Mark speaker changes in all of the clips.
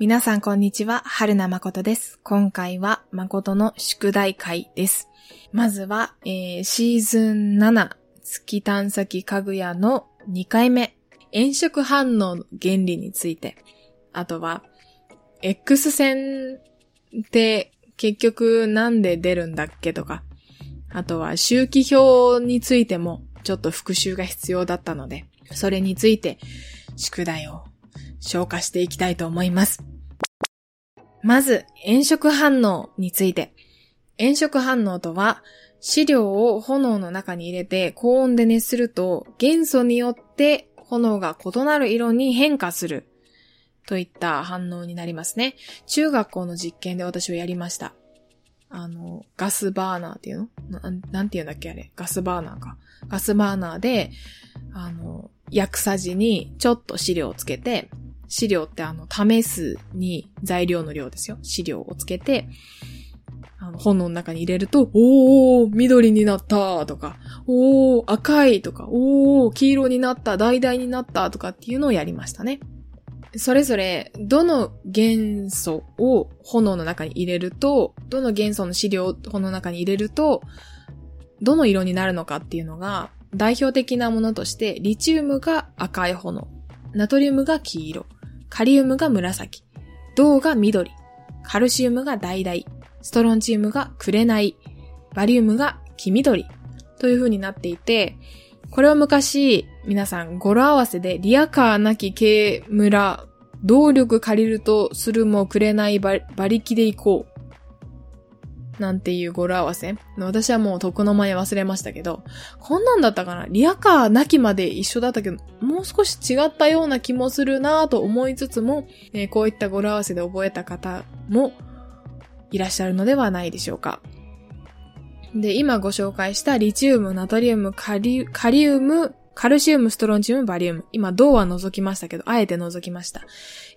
Speaker 1: 皆さんこんにちは、春名誠です。今回は誠の宿題会です。まずは、えーシーズン7月探査機かぐやの2回目、炎色反応の原理について、あとは、X 線って結局なんで出るんだっけとか、あとは周期表についてもちょっと復習が必要だったので、それについて宿題を消化していきたいと思います。まず、炎色反応について。炎色反応とは、資料を炎の中に入れて高温で熱すると、元素によって炎が異なる色に変化する。といった反応になりますね。中学校の実験で私はやりました。あの、ガスバーナーっていうの？なんて言うんだっけあれ。ガスバーナーか。ガスバーナーで、あの、薬さじにちょっと資料をつけて、資料ってあの、試すに材料の量ですよ。資料をつけて、あの、炎の中に入れると、おー、緑になったとか、おー、赤いとか、おー、黄色になった、橙になったとかっていうのをやりましたね。それぞれ、どの元素を炎の中に入れると、どの元素の資料を炎の中に入れると、どの色になるのかっていうのが、代表的なものとして、リチウムが赤い炎、ナトリウムが黄色、カリウムが紫、銅が緑、カルシウムが橙、ストロンチウムが紅、バリウムが黄緑。という風になっていて、これは昔、皆さん語呂合わせでリアカーなき軽村、動力借りるとするもくれない馬力で行こう。なんていう語呂合わせ？私はもう徳の前忘れましたけど、こんなんだったかな？リアカーなきまで一緒だったけど、もう少し違ったような気もするなぁと思いつつも、えーこういった語呂合わせで覚えた方もいらっしゃるのではないでしょうか。で、今ご紹介したリチウム、ナトリウム、カリカリウム、カルシウム、ストロンチウム、バリウム。今、銅は除きましたけど、あえて除きました。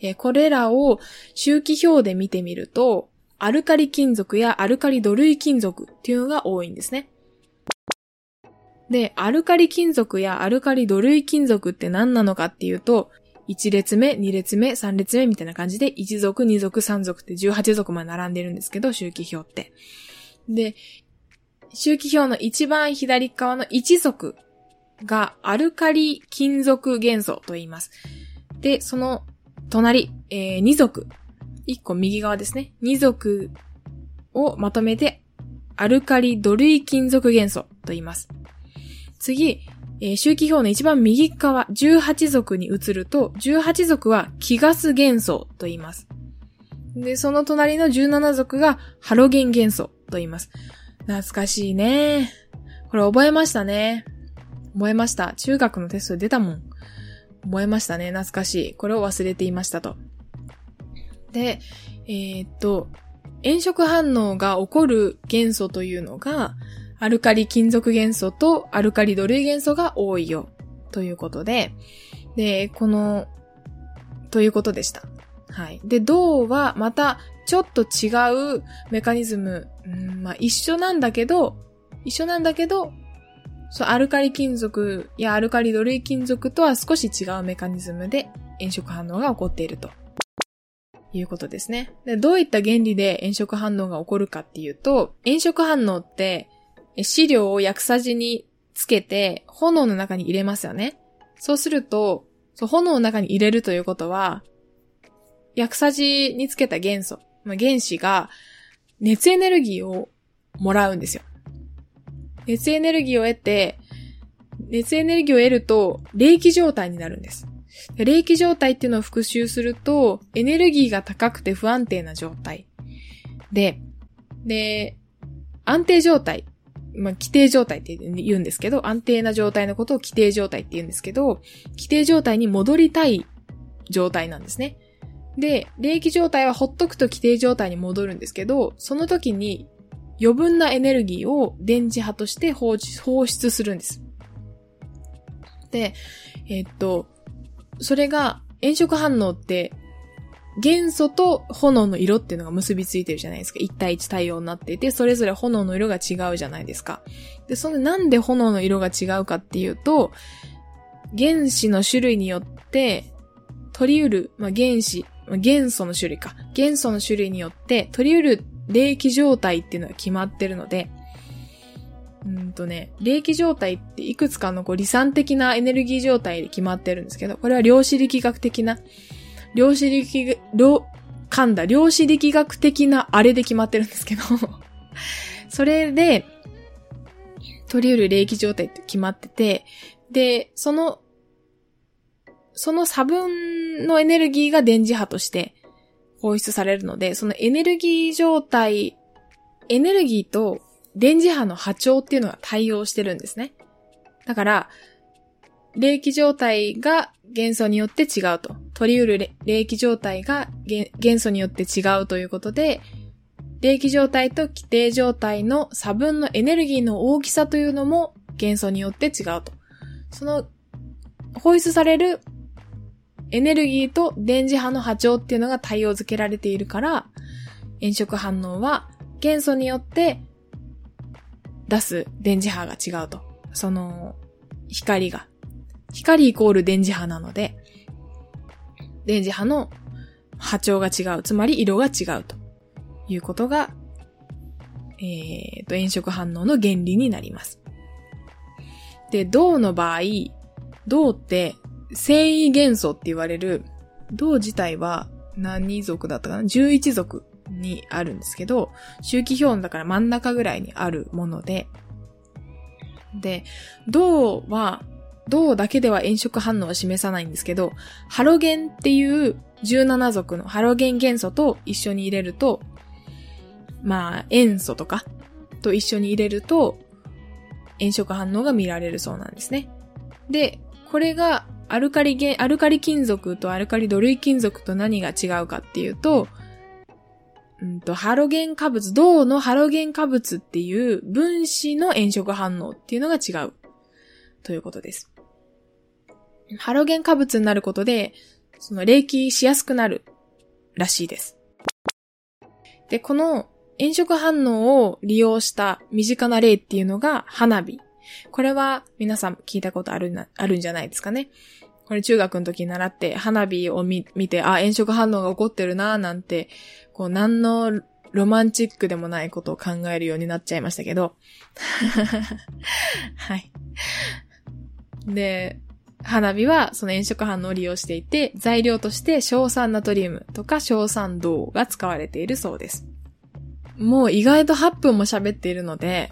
Speaker 1: えーこれらを周期表で見てみると、アルカリ金属やアルカリ土類金属っていうのが多いんですね。で、アルカリ金属やアルカリ土類金属って何なのかっていうと、1列目、2列目、3列目みたいな感じで、1族、2族、3族って18族まで並んでるんですけど、周期表って。で、周期表の一番左側の1族がアルカリ金属元素と言います。で、その隣、えー、2族。1個右側ですね。2族をまとめてアルカリ土類金属元素と言います。次、えー周期表の一番右側、18族に移ると、18族は気ガス元素と言います。で、その隣の17族がハロゲン元素と言います。懐かしいね。これ覚えましたね。覚えました。中学のテストで出たもん。覚えましたね。懐かしい。これを忘れていましたと。で、えーっと、炎色反応が起こる元素というのが、アルカリ金属元素とアルカリ土類元素が多いよ。ということで、で、この、ということでした。はい。で、銅はまたちょっと違うメカニズム、うん、まあ一緒なんだけど、一緒なんだけど、そう、アルカリ金属やアルカリ土類金属とは少し違うメカニズムで炎色反応が起こっていると。いうことですね。で、どういった原理で炎色反応が起こるかっていうと、炎色反応って、え資料を薬さじにつけて、炎の中に入れますよね。そうすると、そう炎の中に入れるということは、薬さじにつけた元素、まあ、原子が熱エネルギーをもらうんですよ。熱エネルギーを得て、熱エネルギーを得ると、冷気状態になるんです。冷気状態っていうのを復習すると、エネルギーが高くて不安定な状態。で、で、安定状態。まあ、規定状態って言うんですけど、安定な状態のことを規定状態って言うんですけど、規定状態に戻りたい状態なんですね。で、冷気状態はほっとくと規定状態に戻るんですけど、その時に余分なエネルギーを電磁波として放出するんです。で、えっと、それが炎色反応って元素と炎の色っていうのが結びついてるじゃないですか。1対1対応になっていて、それぞれ炎の色が違うじゃないですか。で、そのなんで炎の色が違うかっていうと、原子の種類によって取り得る、まあ、原子ま元素の種類か。元素の種類によって取り得る霊気状態っていうのが決まってるので、うんとね、霊気状態っていくつかのこう理算的なエネルギー状態で決まってるんですけど、これは量子力学的な、量子力、量、噛んだ量子力学的なあれで決まってるんですけど それで、取り得る霊気状態って決まってて、で、その、その差分のエネルギーが電磁波として放出されるので、そのエネルギー状態、エネルギーと電磁波の波長っていうのが対応してるんですね。だから、霊気状態が元素によって違うと。取り得る霊気状態が元素によって違うということで、霊気状態と規定状態の差分のエネルギーの大きさというのも元素によって違うと。その、放出されるエネルギーと電磁波の波長っていうのが対応付けられているから、炎色反応は元素によって出す電磁波が違うと。その、光が。光イコール電磁波なので、電磁波の波長が違う。つまり色が違うということが、えー、と、炎色反応の原理になります。で、銅の場合、銅って繊維元素って言われる、銅自体は何族だったかな ?11 族にあるんですけど、周期表だから真ん中ぐらいにあるもので、で、銅は、銅だけでは炎色反応を示さないんですけど、ハロゲンっていう17族のハロゲン元素と一緒に入れると、まあ、塩素とかと一緒に入れると、炎色反応が見られるそうなんですね。で、これがアルカリアルカリ金属とアルカリ土類金属と何が違うかっていうと、うんと、ハロゲン化物、銅のハロゲン化物っていう分子の炎色反応っていうのが違うということです。ハロゲン化物になることで、その冷気しやすくなるらしいです。で、この炎色反応を利用した身近な例っていうのが花火。これは皆さん聞いたことあるな、あるんじゃないですかね。これ中学の時に習って花火を見て、あ、炎色反応が起こってるなーなんて、こう何のロマンチックでもないことを考えるようになっちゃいましたけど。はい。で、花火はその炎色反応を利用していて、材料として硝酸ナトリウムとか硝酸銅が使われているそうです。もう意外と8分も喋っているので、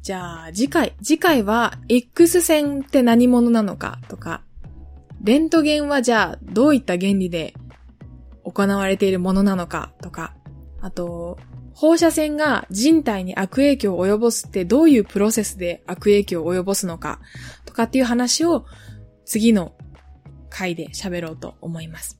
Speaker 1: じゃあ次回、次回は X 線って何者なのかとか、レントゲンはじゃあどういった原理で行われているものなのかとか、あと、放射線が人体に悪影響を及ぼすってどういうプロセスで悪影響を及ぼすのかとかっていう話を次の回で喋ろうと思います。